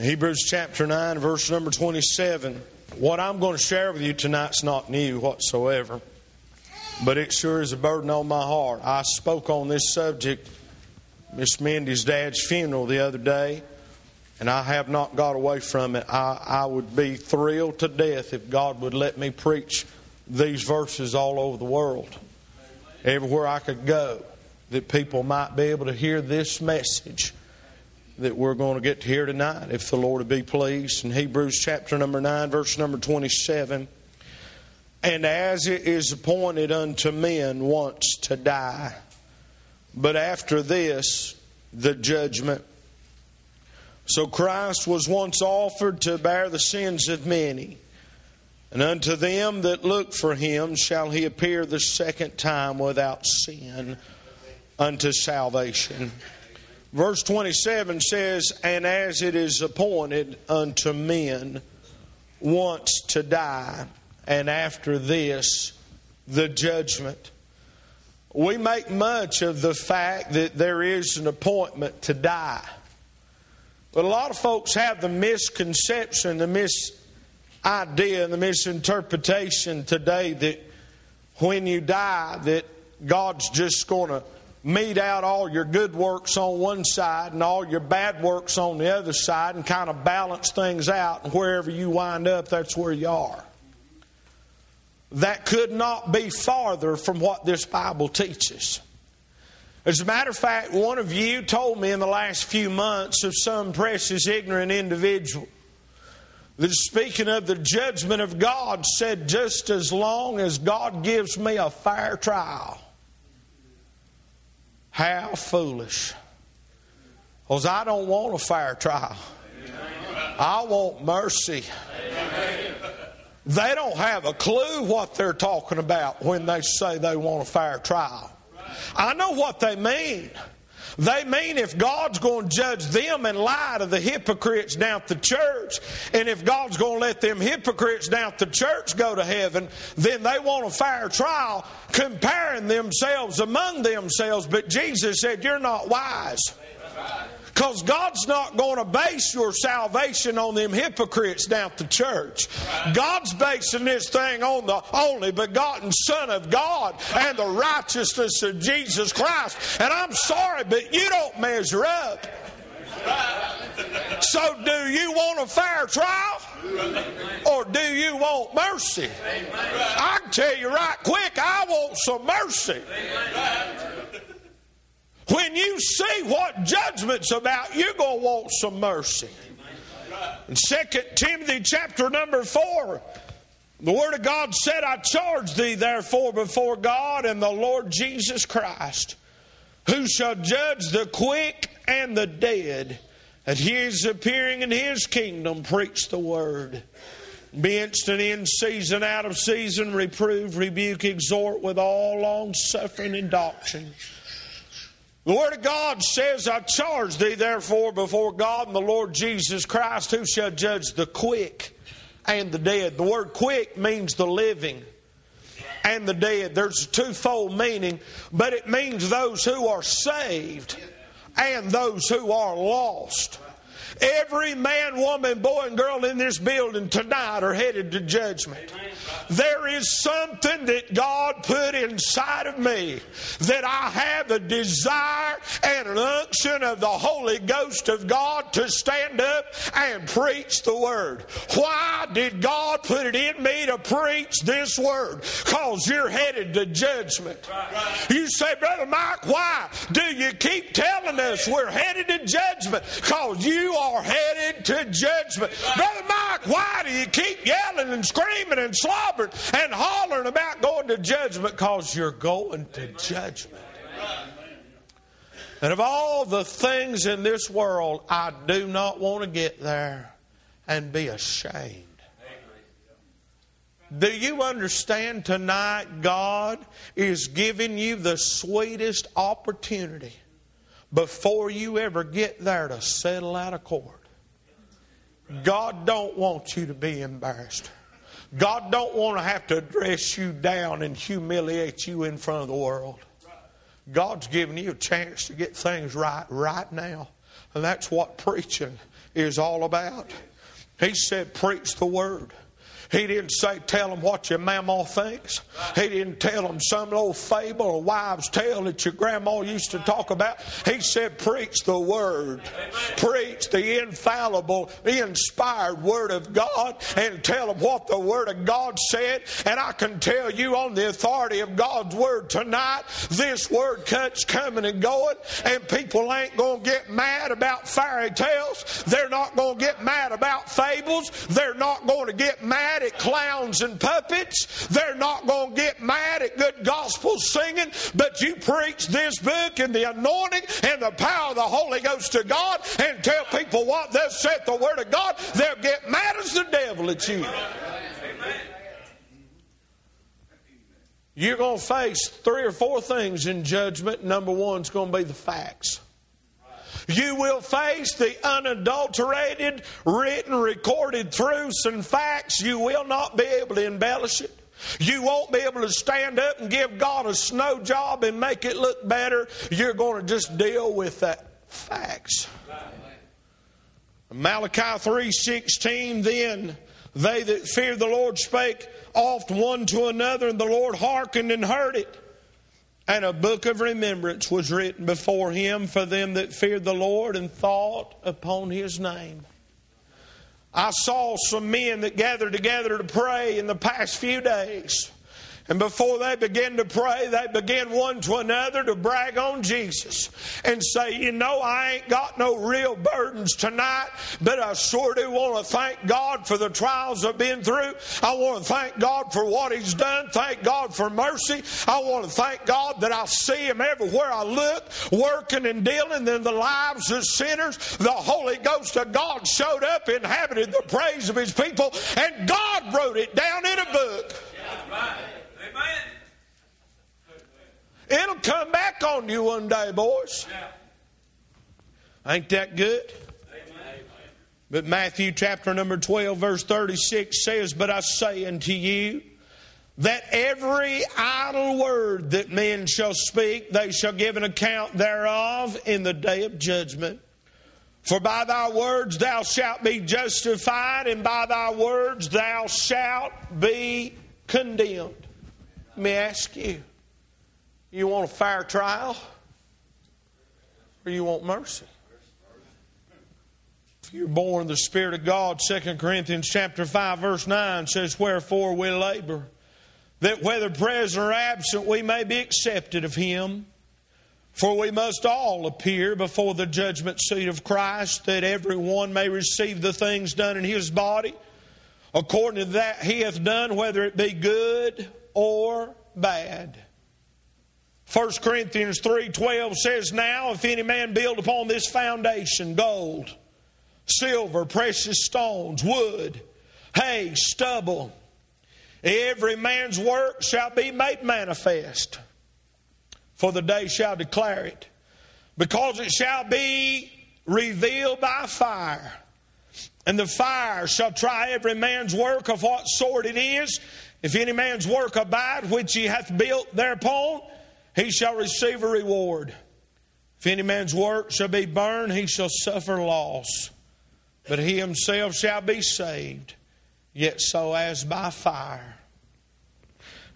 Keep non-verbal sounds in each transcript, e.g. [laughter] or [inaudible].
Hebrews chapter 9, verse number 27. What I'm going to share with you tonight's not new whatsoever, but it sure is a burden on my heart. I spoke on this subject, Miss Mindy's dad's funeral, the other day, and I have not got away from it. I, I would be thrilled to death if God would let me preach these verses all over the world. Everywhere I could go, that people might be able to hear this message that we're going to get to hear tonight, if the Lord would be pleased. In Hebrews chapter number 9, verse number 27. And as it is appointed unto men once to die, but after this, the judgment. So Christ was once offered to bear the sins of many. And unto them that look for him shall he appear the second time without sin unto salvation. Verse 27 says, And as it is appointed unto men once to die, and after this, the judgment. We make much of the fact that there is an appointment to die. But a lot of folks have the misconception, the misidea, and the misinterpretation today that when you die, that God's just going to mete out all your good works on one side and all your bad works on the other side and kind of balance things out. And wherever you wind up, that's where you are. That could not be farther from what this Bible teaches. As a matter of fact, one of you told me in the last few months of some precious ignorant individual that speaking of the judgment of God said, just as long as God gives me a fair trial, how foolish. Because I don't want a fair trial. I want mercy. They don't have a clue what they're talking about when they say they want a fair trial. I know what they mean. They mean if God's going to judge them and lie to the hypocrites down at the church, and if God's going to let them hypocrites down at the church go to heaven, then they want a fair trial comparing themselves among themselves. But Jesus said, You're not wise. Because God's not going to base your salvation on them hypocrites down at the church. God's basing this thing on the only begotten Son of God and the righteousness of Jesus Christ. And I'm sorry, but you don't measure up. So, do you want a fair trial? Or do you want mercy? I can tell you right quick, I want some mercy. When you see what judgment's about, you're going to want some mercy. In 2 Timothy chapter number 4, the Word of God said, I charge thee therefore before God and the Lord Jesus Christ, who shall judge the quick and the dead. At his appearing in his kingdom, preach the word. Be instant in season, out of season, reprove, rebuke, exhort with all long suffering and doctrine. The Word of God says, I charge thee therefore before God and the Lord Jesus Christ, who shall judge the quick and the dead. The word quick means the living and the dead. There's a twofold meaning, but it means those who are saved and those who are lost. Every man, woman, boy, and girl in this building tonight are headed to judgment. There is something that God put inside of me that I have a desire and an unction of the Holy Ghost of God to stand up and preach the Word. Why did God put it in me to preach this Word? Because you're headed to judgment. You say, Brother Mike, why do you keep telling us we're headed to judgment? Because you are headed to judgment. Brother Mike, why do you keep yelling and screaming and slobbering and hollering about going to judgment? Because you're going to judgment. And of all the things in this world, I do not want to get there and be ashamed. Do you understand tonight God is giving you the sweetest opportunity before you ever get there to settle out of court? God don't want you to be embarrassed. God don't want to have to dress you down and humiliate you in front of the world. God's giving you a chance to get things right right now. And that's what preaching is all about. He said, Preach the word. He didn't say, tell them what your mama thinks. He didn't tell them some old fable or wives' tale that your grandma used to talk about. He said, preach the word. Preach the infallible, the inspired word of God and tell them what the word of God said. And I can tell you on the authority of God's word tonight, this word cut's coming and going, and people ain't going to get mad about fairy tales. They're not going to get mad about fables. They're not going to get mad at clowns and puppets. They're not going to get mad at good gospel singing, but you preach this book and the anointing and the power of the Holy Ghost to God and tell people what thus saith the Word of God, they'll get mad as the devil at you. You're going to face three or four things in judgment. Number one is going to be the facts. You will face the unadulterated, written, recorded truths and facts. You will not be able to embellish it. You won't be able to stand up and give God a snow job and make it look better. You're going to just deal with that facts. Malachi 3:16 then they that feared the Lord spake oft one to another and the Lord hearkened and heard it. And a book of remembrance was written before him for them that feared the Lord and thought upon his name. I saw some men that gathered together to pray in the past few days. And before they begin to pray, they begin one to another to brag on Jesus and say, You know, I ain't got no real burdens tonight, but I sure do want to thank God for the trials I've been through. I want to thank God for what He's done. Thank God for mercy. I want to thank God that I see Him everywhere I look, working and dealing in the lives of sinners. The Holy Ghost of God showed up, inhabited the praise of His people, and God wrote it down in a book. Yeah, right. It'll come back on you one day, boys. Ain't that good? But Matthew chapter number 12, verse 36 says, But I say unto you, that every idle word that men shall speak, they shall give an account thereof in the day of judgment. For by thy words thou shalt be justified, and by thy words thou shalt be condemned. Let me ask you you want a fair trial? Or you want mercy? If you're born of the Spirit of God, 2 Corinthians chapter 5, verse 9 says, Wherefore we labor, that whether present or absent we may be accepted of him. For we must all appear before the judgment seat of Christ, that every one may receive the things done in his body, according to that he hath done, whether it be good or bad. 1 Corinthians 3:12 says now if any man build upon this foundation gold silver precious stones wood hay stubble every man's work shall be made manifest for the day shall declare it because it shall be revealed by fire and the fire shall try every man's work of what sort it is if any man's work abide which he hath built thereupon he shall receive a reward. If any man's work shall be burned, he shall suffer loss. But he himself shall be saved, yet so as by fire.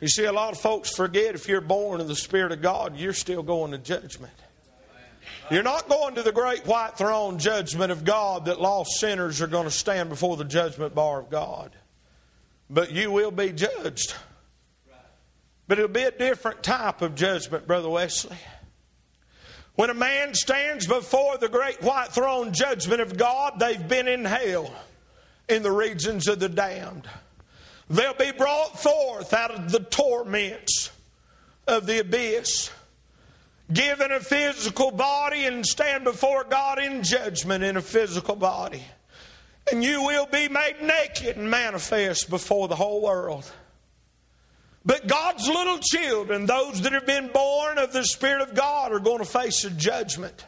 You see, a lot of folks forget if you're born in the Spirit of God, you're still going to judgment. You're not going to the great white throne judgment of God that lost sinners are going to stand before the judgment bar of God. But you will be judged. But it'll be a different type of judgment, Brother Wesley. When a man stands before the great white throne judgment of God, they've been in hell in the regions of the damned. They'll be brought forth out of the torments of the abyss, given a physical body, and stand before God in judgment in a physical body. And you will be made naked and manifest before the whole world. But God's little children, those that have been born of the Spirit of God, are going to face a judgment.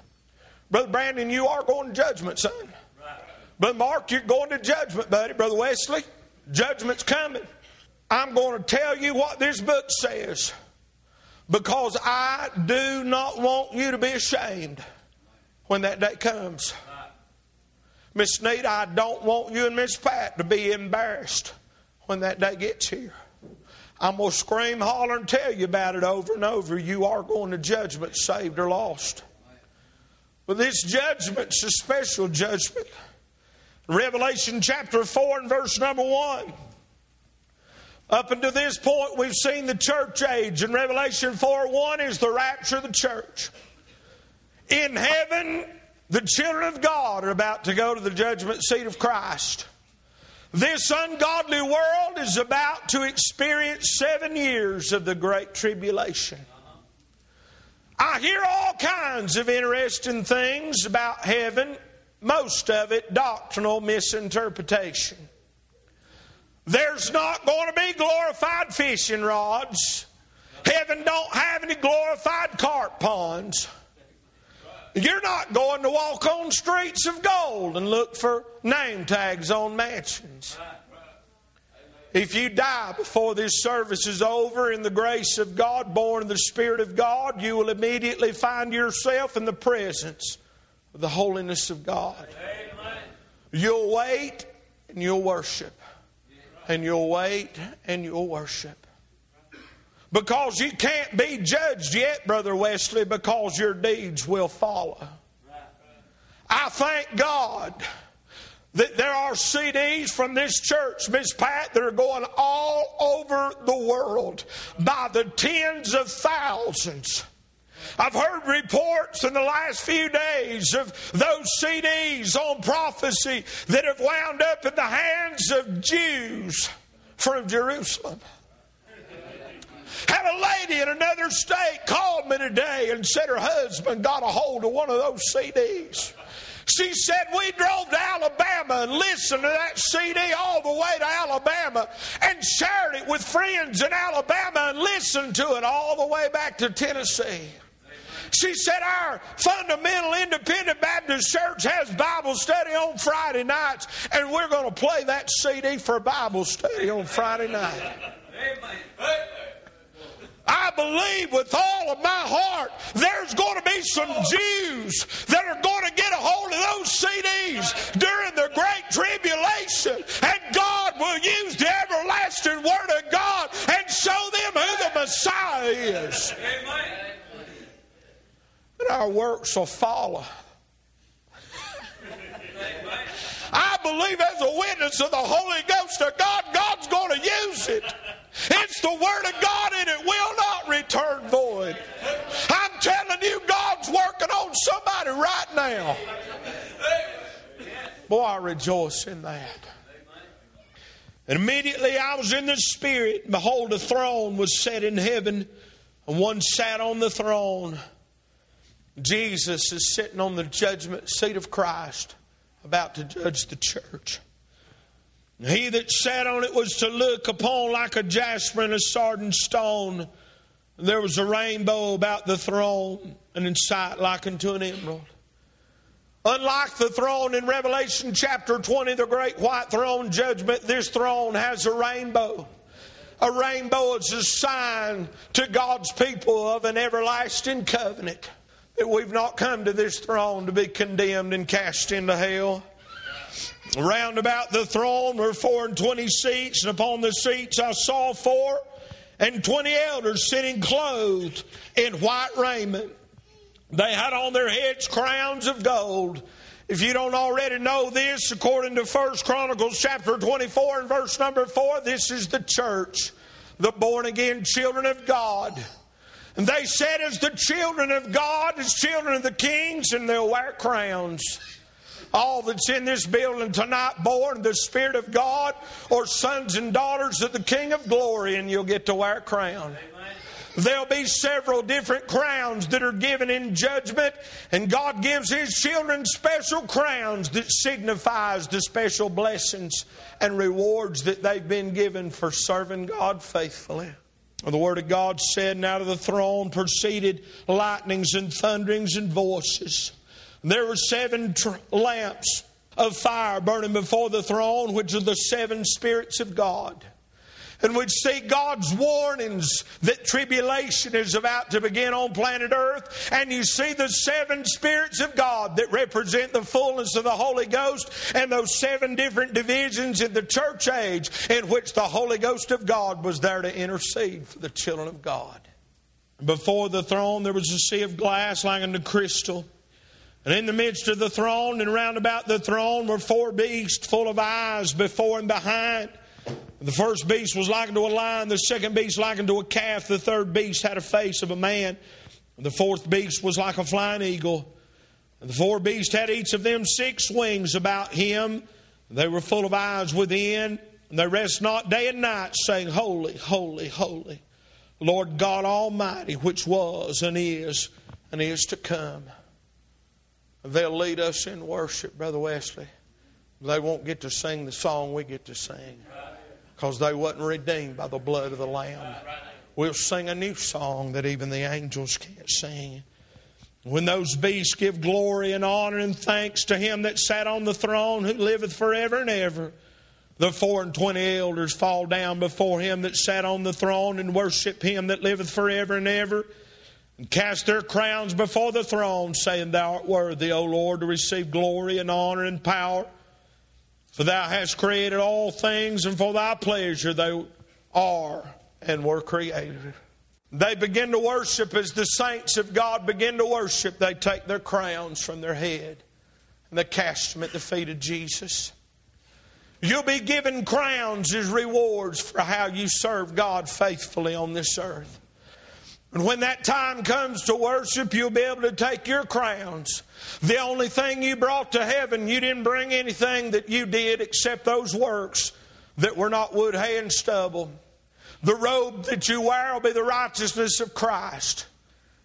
Brother Brandon, you are going to judgment, son. But Mark, you're going to judgment, buddy. Brother Wesley, judgment's coming. I'm going to tell you what this book says because I do not want you to be ashamed when that day comes. Miss Nita, I don't want you and Miss Pat to be embarrassed when that day gets here. I'm going to scream, holler, and tell you about it over and over. You are going to judgment, saved or lost. But this judgment's a special judgment. Revelation chapter 4 and verse number 1. Up until this point, we've seen the church age, and Revelation 4 1 is the rapture of the church. In heaven, the children of God are about to go to the judgment seat of Christ. This ungodly world is about to experience seven years of the Great Tribulation. I hear all kinds of interesting things about heaven, most of it doctrinal misinterpretation. There's not going to be glorified fishing rods. Heaven don't have any glorified carp ponds. You're not going to walk on streets of gold and look for name tags on mansions. If you die before this service is over in the grace of God, born in the Spirit of God, you will immediately find yourself in the presence of the holiness of God. You'll wait and you'll worship. And you'll wait and you'll worship. Because you can't be judged yet, Brother Wesley, because your deeds will follow. I thank God that there are CDs from this church, Miss Pat, that are going all over the world by the tens of thousands. I've heard reports in the last few days of those CDs on prophecy that have wound up in the hands of Jews from Jerusalem. Had a lady in another state called me today and said her husband got a hold of one of those CDs. She said, We drove to Alabama and listened to that CD all the way to Alabama and shared it with friends in Alabama and listened to it all the way back to Tennessee. She said, Our fundamental independent Baptist church has Bible study on Friday nights, and we're going to play that CD for Bible study on Friday night. I believe with all of my heart there's going to be some Jews that are going to get a hold of those CDs during the Great Tribulation, and God will use the everlasting Word of God and show them who the Messiah is. And our works will follow. I believe as a witness of the Holy Ghost of God, God's going to use it. It's the Word of God and it will not return void. I'm telling you, God's working on somebody right now. Boy, I rejoice in that. And immediately I was in the Spirit, behold, a throne was set in heaven, and one sat on the throne. Jesus is sitting on the judgment seat of Christ, about to judge the church. He that sat on it was to look upon like a jasper and a sardine stone. There was a rainbow about the throne, and in sight like unto an emerald. Unlike the throne in Revelation chapter 20, the great white throne judgment, this throne has a rainbow. A rainbow is a sign to God's people of an everlasting covenant. That we've not come to this throne to be condemned and cast into hell. Round about the throne were four and twenty seats, and upon the seats I saw four and twenty elders sitting clothed in white raiment. They had on their heads crowns of gold. If you don't already know this, according to First Chronicles chapter 24 and verse number 4, this is the church, the born again children of God. And they said, as the children of God, as children of the kings, and they'll wear crowns all that's in this building tonight born the Spirit of God or sons and daughters of the King of Glory, and you'll get to wear a crown. There'll be several different crowns that are given in judgment, and God gives His children special crowns that signifies the special blessings and rewards that they've been given for serving God faithfully. The Word of God said, and out of the throne proceeded lightnings and thunderings and voices. There were seven tr- lamps of fire burning before the throne, which are the seven spirits of God. and we'd see God's warnings that tribulation is about to begin on planet Earth, and you see the seven spirits of God that represent the fullness of the Holy Ghost, and those seven different divisions in the church age in which the Holy Ghost of God was there to intercede for the children of God. Before the throne, there was a sea of glass like unto crystal. And in the midst of the throne and round about the throne were four beasts full of eyes before and behind. The first beast was like unto a lion, the second beast like unto a calf, the third beast had a face of a man, and the fourth beast was like a flying eagle. And the four beasts had each of them six wings about him. They were full of eyes within, and they rest not day and night, saying, Holy, holy, holy, Lord God Almighty, which was and is and is to come. They'll lead us in worship, Brother Wesley. They won't get to sing the song we get to sing because they wasn't redeemed by the blood of the Lamb. We'll sing a new song that even the angels can't sing. When those beasts give glory and honor and thanks to him that sat on the throne who liveth forever and ever, the four and twenty elders fall down before him that sat on the throne and worship him that liveth forever and ever, and cast their crowns before the throne, saying, Thou art worthy, O Lord, to receive glory and honor and power. For thou hast created all things, and for thy pleasure they are and were created. They begin to worship as the saints of God begin to worship. They take their crowns from their head and they cast them at the feet of Jesus. You'll be given crowns as rewards for how you serve God faithfully on this earth. And when that time comes to worship, you'll be able to take your crowns. The only thing you brought to heaven, you didn't bring anything that you did except those works that were not wood, hay, and stubble. The robe that you wear will be the righteousness of Christ.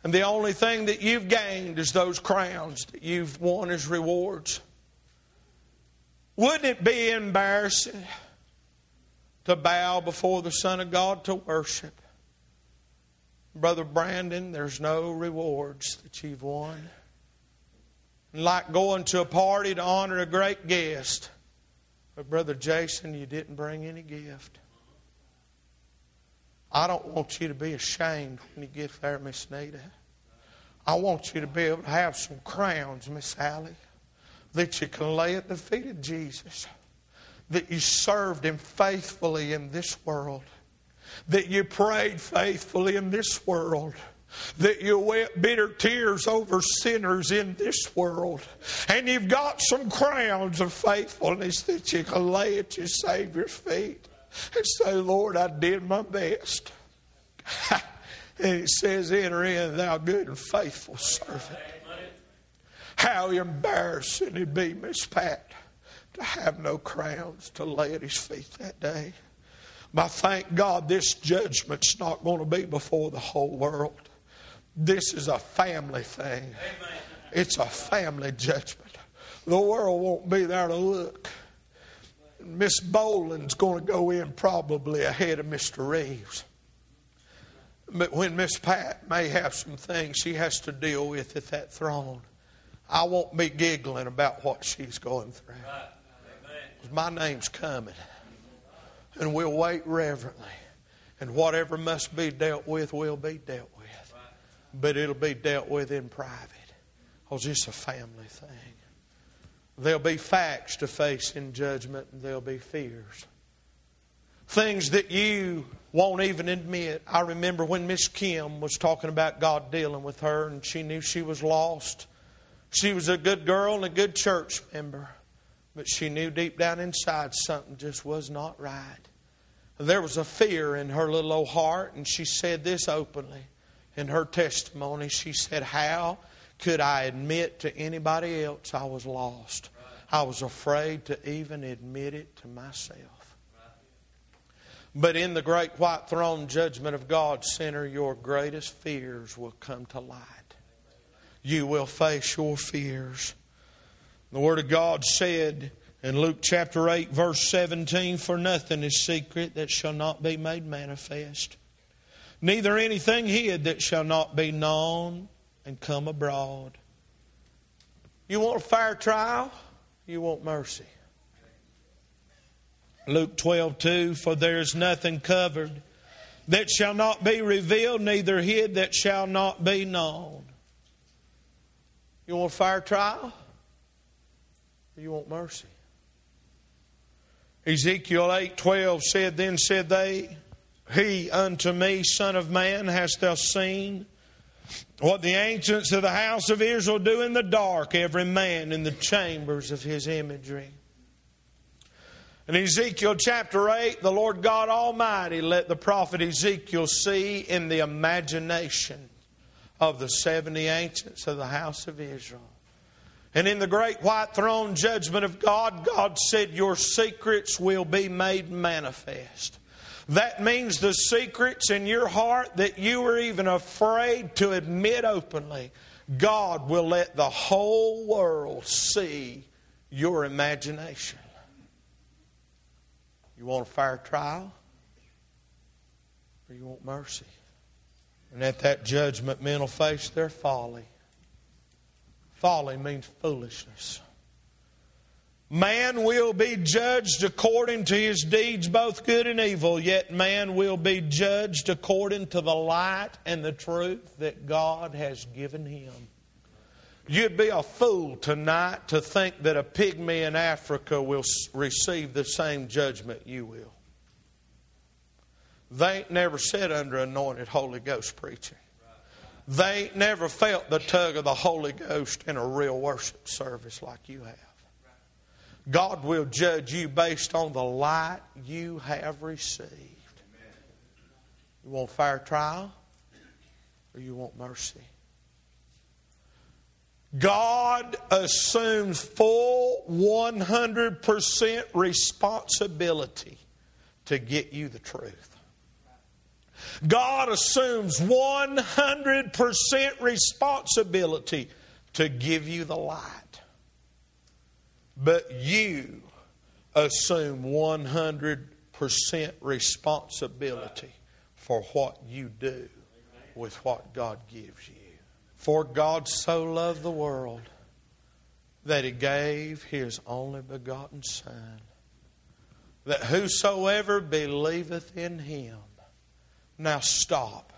And the only thing that you've gained is those crowns that you've won as rewards. Wouldn't it be embarrassing to bow before the Son of God to worship? Brother Brandon, there's no rewards that you've won. Like going to a party to honor a great guest. But, Brother Jason, you didn't bring any gift. I don't want you to be ashamed when you get there, Miss Nita. I want you to be able to have some crowns, Miss Allie, that you can lay at the feet of Jesus, that you served Him faithfully in this world that you prayed faithfully in this world that you wept bitter tears over sinners in this world. And you've got some crowns of faithfulness that you can lay at your Savior's feet and say, Lord, I did my best. [laughs] and it says, Enter in, thou good and faithful servant. How embarrassing it'd be, Miss Pat, to have no crowns to lay at his feet that day. But thank God this judgment's not going to be before the whole world. This is a family thing. Amen. It's a family judgment. The world won't be there to look. Miss Boland's going to go in probably ahead of Mr. Reeves. But when Miss Pat may have some things she has to deal with at that throne, I won't be giggling about what she's going through. My name's coming and we'll wait reverently. And whatever must be dealt with will be dealt with. But it'll be dealt with in private. Because it's a family thing. There'll be facts to face in judgment, and there'll be fears. Things that you won't even admit. I remember when Miss Kim was talking about God dealing with her, and she knew she was lost. She was a good girl and a good church member. But she knew deep down inside something just was not right. There was a fear in her little old heart, and she said this openly in her testimony. She said, How could I admit to anybody else I was lost? I was afraid to even admit it to myself. But in the great white throne judgment of God, sinner, your greatest fears will come to light. You will face your fears. The Word of God said in Luke chapter 8, verse 17, For nothing is secret that shall not be made manifest, neither anything hid that shall not be known and come abroad. You want a fair trial? You want mercy. Luke 12, 2, for there is nothing covered that shall not be revealed, neither hid that shall not be known. You want a fire trial? You want mercy? Ezekiel 8:12 said, Then said they, He unto me, Son of man, hast thou seen what the ancients of the house of Israel do in the dark, every man in the chambers of his imagery. In Ezekiel chapter 8, the Lord God Almighty let the prophet Ezekiel see in the imagination of the 70 ancients of the house of Israel. And in the great white throne judgment of God, God said, Your secrets will be made manifest. That means the secrets in your heart that you were even afraid to admit openly, God will let the whole world see your imagination. You want a fair trial? Or you want mercy? And at that judgment, men will face their folly. Folly means foolishness. Man will be judged according to his deeds, both good and evil, yet man will be judged according to the light and the truth that God has given him. You'd be a fool tonight to think that a pygmy in Africa will receive the same judgment you will. They ain't never sat under anointed Holy Ghost preaching. They never felt the tug of the Holy Ghost in a real worship service like you have. God will judge you based on the light you have received. You want fair trial or you want mercy? God assumes full 100% responsibility to get you the truth. God assumes 100% responsibility to give you the light. But you assume 100% responsibility for what you do with what God gives you. For God so loved the world that he gave his only begotten Son, that whosoever believeth in him. Now stop.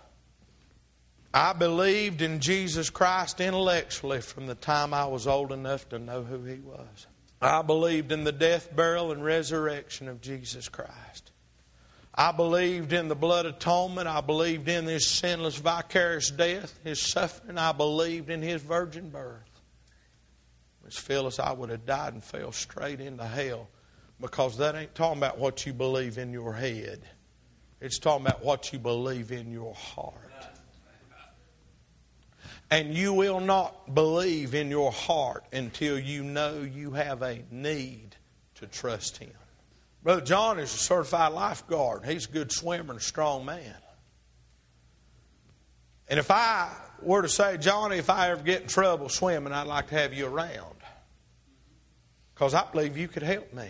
I believed in Jesus Christ intellectually from the time I was old enough to know who he was. I believed in the death, burial, and resurrection of Jesus Christ. I believed in the blood atonement. I believed in his sinless, vicarious death, his suffering. I believed in his virgin birth. Miss Phyllis, I would have died and fell straight into hell because that ain't talking about what you believe in your head. It's talking about what you believe in your heart. And you will not believe in your heart until you know you have a need to trust Him. Brother John is a certified lifeguard. He's a good swimmer and a strong man. And if I were to say, Johnny, if I ever get in trouble swimming, I'd like to have you around. Because I believe you could help me.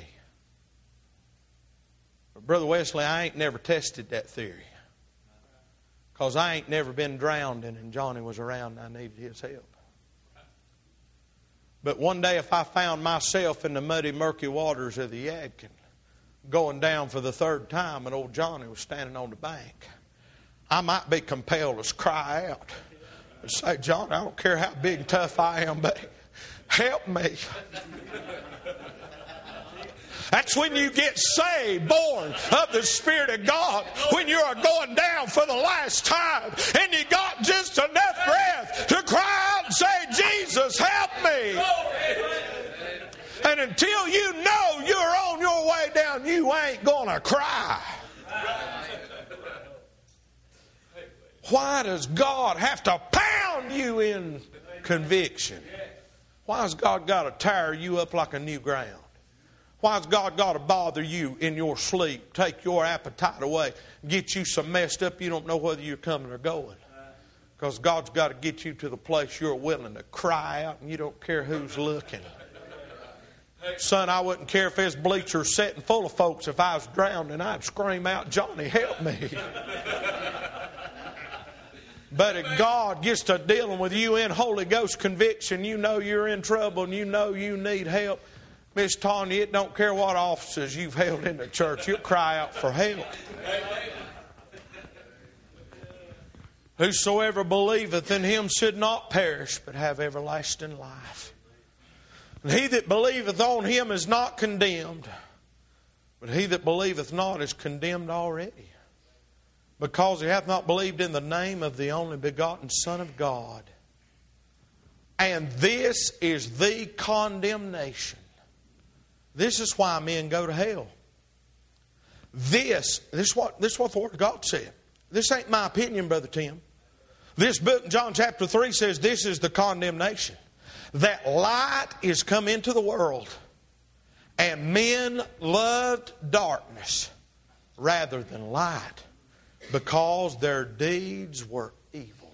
Brother Wesley, I ain't never tested that theory. Because I ain't never been drowned and Johnny was around and I needed his help. But one day, if I found myself in the muddy, murky waters of the Yadkin, going down for the third time, and old Johnny was standing on the bank, I might be compelled to cry out and say, Johnny, I don't care how big and tough I am, but help me. That's when you get saved, born of the Spirit of God, when you are going down for the last time and you got just enough breath to cry out and say, Jesus, help me. And until you know you're on your way down, you ain't going to cry. Why does God have to pound you in conviction? Why has God got to tire you up like a new ground? Why's God got to bother you in your sleep, take your appetite away, get you so messed up you don't know whether you're coming or going? Because God's got to get you to the place you're willing to cry out and you don't care who's looking. Son, I wouldn't care if this bleacher's sitting full of folks. If I was drowning, I'd scream out, Johnny, help me. But if God gets to dealing with you in Holy Ghost conviction, you know you're in trouble and you know you need help Miss Tanya, it don't care what offices you've held in the church, you'll cry out for help. Whosoever believeth in him should not perish, but have everlasting life. And he that believeth on him is not condemned, but he that believeth not is condemned already, because he hath not believed in the name of the only begotten Son of God. And this is the condemnation this is why men go to hell. This, this is what, this is what the Word of God said. This ain't my opinion, Brother Tim. This book, in John chapter 3, says this is the condemnation. That light is come into the world, and men loved darkness rather than light because their deeds were evil.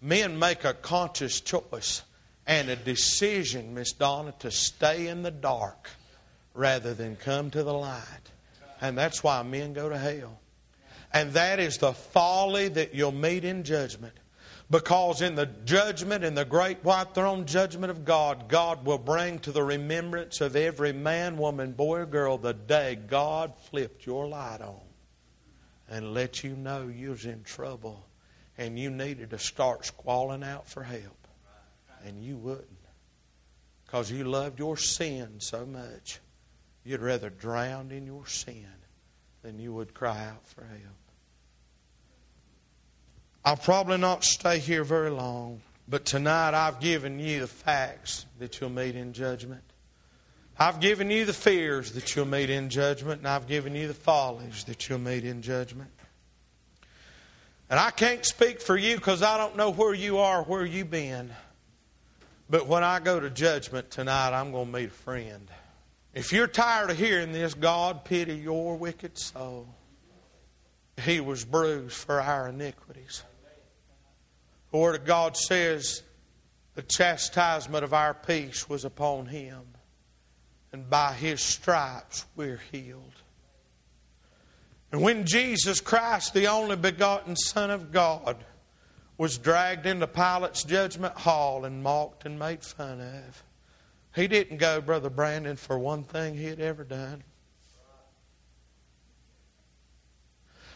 Men make a conscious choice and a decision, Miss Donna, to stay in the dark rather than come to the light. And that's why men go to hell. And that is the folly that you'll meet in judgment. Because in the judgment, in the great white throne judgment of God, God will bring to the remembrance of every man, woman, boy, or girl the day God flipped your light on and let you know you was in trouble and you needed to start squalling out for help and you wouldn't. Because you loved your sin so much, you'd rather drown in your sin than you would cry out for help. I'll probably not stay here very long, but tonight I've given you the facts that you'll meet in judgment. I've given you the fears that you'll meet in judgment, and I've given you the follies that you'll meet in judgment. And I can't speak for you because I don't know where you are, where you've been. But when I go to judgment tonight, I'm going to meet a friend. If you're tired of hearing this, God pity your wicked soul. He was bruised for our iniquities. The Word of God says the chastisement of our peace was upon Him, and by His stripes we're healed. And when Jesus Christ, the only begotten Son of God, was dragged into Pilate's judgment hall and mocked and made fun of. He didn't go, Brother Brandon, for one thing he had ever done.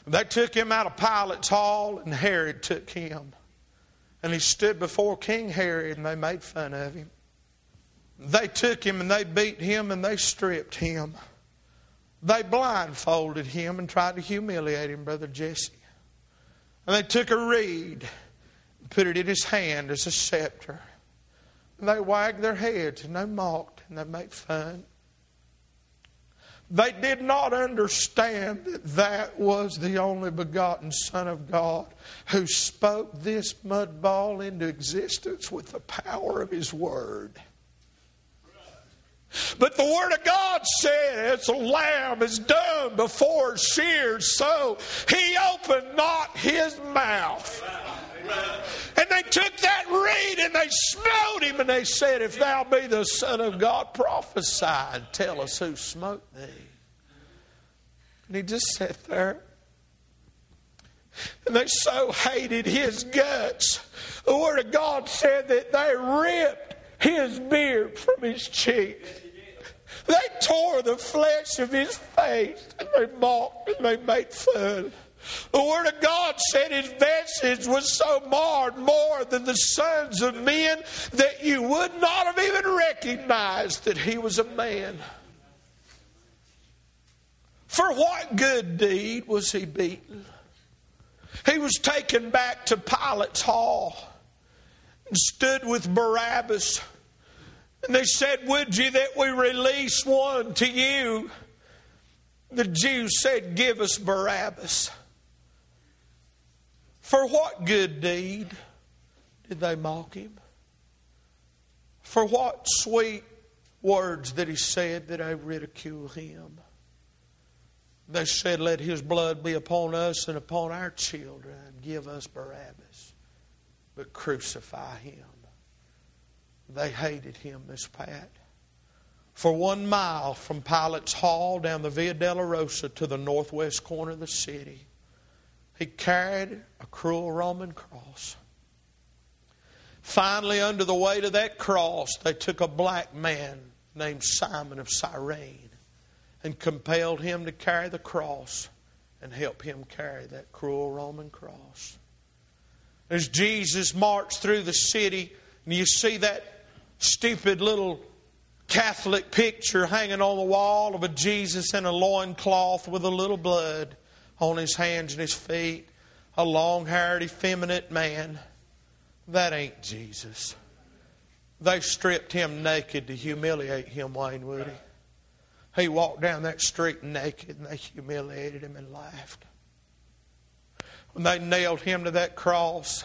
They took him out of Pilate's hall, and Herod took him. And he stood before King Herod, and they made fun of him. They took him and they beat him and they stripped him. They blindfolded him and tried to humiliate him, Brother Jesse. And they took a reed put it in his hand as a scepter. They wagged their heads and they mocked and they made fun. They did not understand that that was the only begotten Son of God who spoke this mud ball into existence with the power of His Word. But the Word of God said, as a lamb is dumb before sheared, so He opened not His mouth. And they took that reed and they smote him and they said, If thou be the Son of God, prophesy and tell us who smote thee. And he just sat there. And they so hated his guts. The Word of God said that they ripped his beard from his cheek. They tore the flesh of his face and they mocked and they made fun. The Word of God said his message was so marred more than the sons of men that you would not have even recognized that he was a man. For what good deed was he beaten? He was taken back to Pilate's hall and stood with Barabbas. And they said, Would you that we release one to you? The Jews said, Give us Barabbas. For what good deed did they mock him? For what sweet words that he said that they ridicule him? They said, Let his blood be upon us and upon our children. Give us Barabbas, but crucify him. They hated him, Miss Pat. For one mile from Pilate's Hall down the Via Dolorosa to the northwest corner of the city, he carried a cruel Roman cross. Finally, under the weight of that cross, they took a black man named Simon of Cyrene and compelled him to carry the cross and help him carry that cruel Roman cross. As Jesus marched through the city, and you see that stupid little Catholic picture hanging on the wall of a Jesus in a loincloth with a little blood on his hands and his feet, a long haired, effeminate man. That ain't Jesus. They stripped him naked to humiliate him, Wayne Woody. He walked down that street naked and they humiliated him and laughed. When they nailed him to that cross,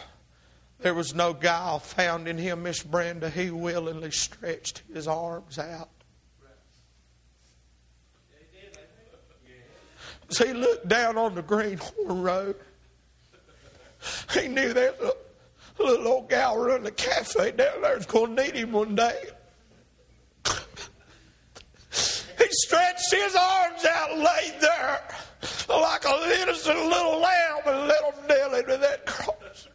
there was no guile found in him, Miss Brenda. He willingly stretched his arms out. As he looked down on the Greenhorn Road, he knew that little, little old gal running the cafe down there was going to need him one day. he stretched his arms out laid there like a innocent little lamb and let him nail him that cross.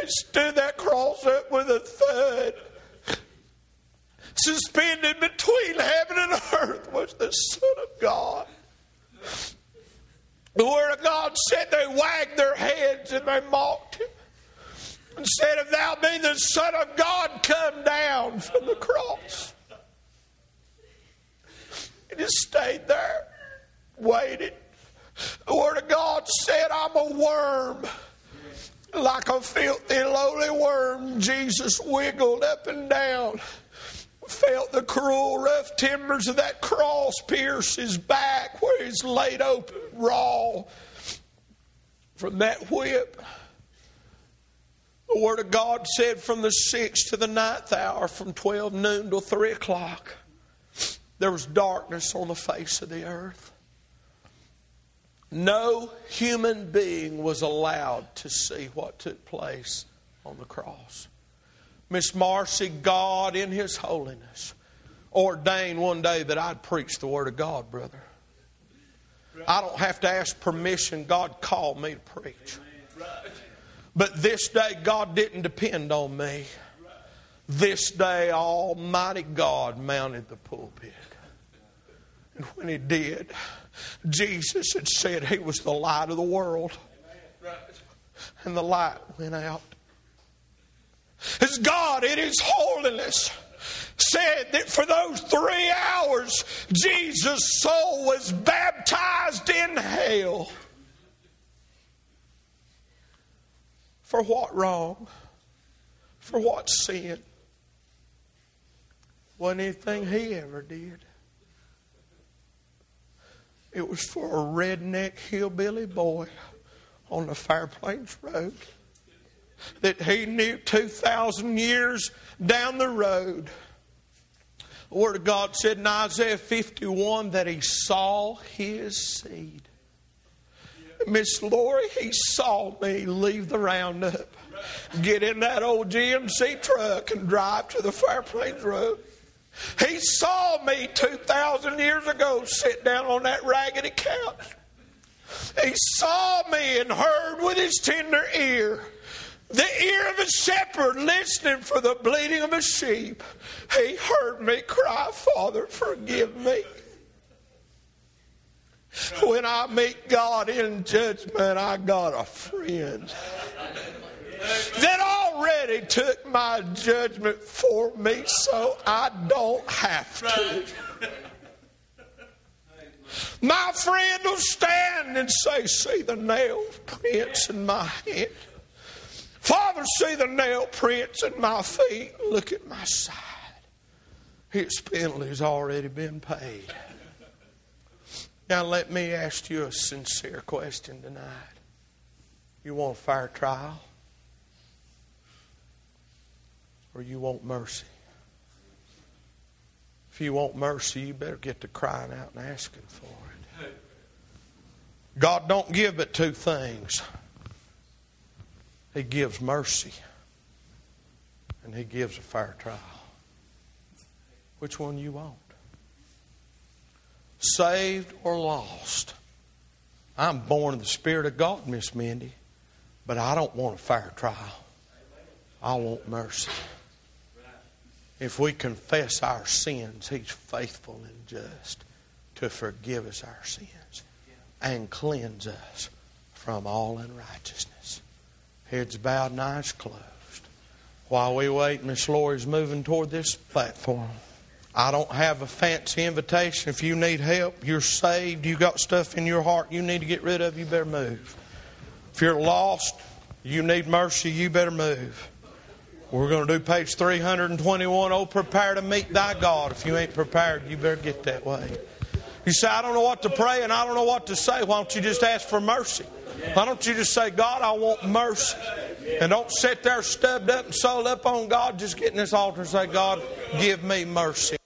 He stood that cross up with a thud. Suspended between heaven and earth was the Son of God. The Word of God said they wagged their heads and they mocked him and said, If thou be the Son of God, come down from the cross. He just stayed there, waited. The Word of God said, I'm a worm like a filthy, lowly worm, Jesus wiggled up and down, felt the cruel, rough timbers of that cross pierce his back where he's laid open raw from that whip. The Word of God said from the sixth to the ninth hour, from 12 noon till 3 o'clock, there was darkness on the face of the earth. No human being was allowed to see what took place on the cross. Miss Marcy, God in His holiness ordained one day that I'd preach the Word of God, brother. I don't have to ask permission. God called me to preach. But this day, God didn't depend on me. This day, Almighty God mounted the pulpit. And when He did, Jesus had said he was the light of the world. And the light went out. As God in his holiness said that for those three hours, Jesus' soul was baptized in hell. For what wrong? For what sin? Wasn't anything he ever did. It was for a redneck hillbilly boy on the Fire Plains Road that he knew 2,000 years down the road. The Word of God said in Isaiah 51 that he saw his seed. Miss Lori, he saw me leave the roundup, get in that old GMC truck, and drive to the Fire Plains Road. He saw me 2,000 years ago sit down on that raggedy couch. He saw me and heard with his tender ear the ear of a shepherd listening for the bleating of a sheep. He heard me cry, Father, forgive me. When I meet God in judgment, I got a friend that already took my judgment for me, so I don't have to. My friend will stand and say, See the nail prints in my hand. Father, see the nail prints in my feet. Look at my side. His penalty's already been paid. Now, let me ask you a sincere question tonight. You want a fair trial? or you want mercy. If you want mercy, you better get to crying out and asking for it. God don't give but two things. He gives mercy and he gives a fair trial. Which one you want? Saved or lost? I'm born of the Spirit of God, Miss Mindy, but I don't want a fair trial. I want mercy. If we confess our sins, He's faithful and just to forgive us our sins and cleanse us from all unrighteousness. Heads bowed and eyes closed. While we wait, Miss Lori's moving toward this platform. I don't have a fancy invitation. If you need help, you're saved, you got stuff in your heart you need to get rid of, you better move. If you're lost, you need mercy, you better move. We're going to do page 321. Oh, prepare to meet thy God. If you ain't prepared, you better get that way. You say, I don't know what to pray and I don't know what to say. Why don't you just ask for mercy? Why don't you just say, God, I want mercy? And don't sit there stubbed up and sold up on God. Just get in this altar and say, God, give me mercy.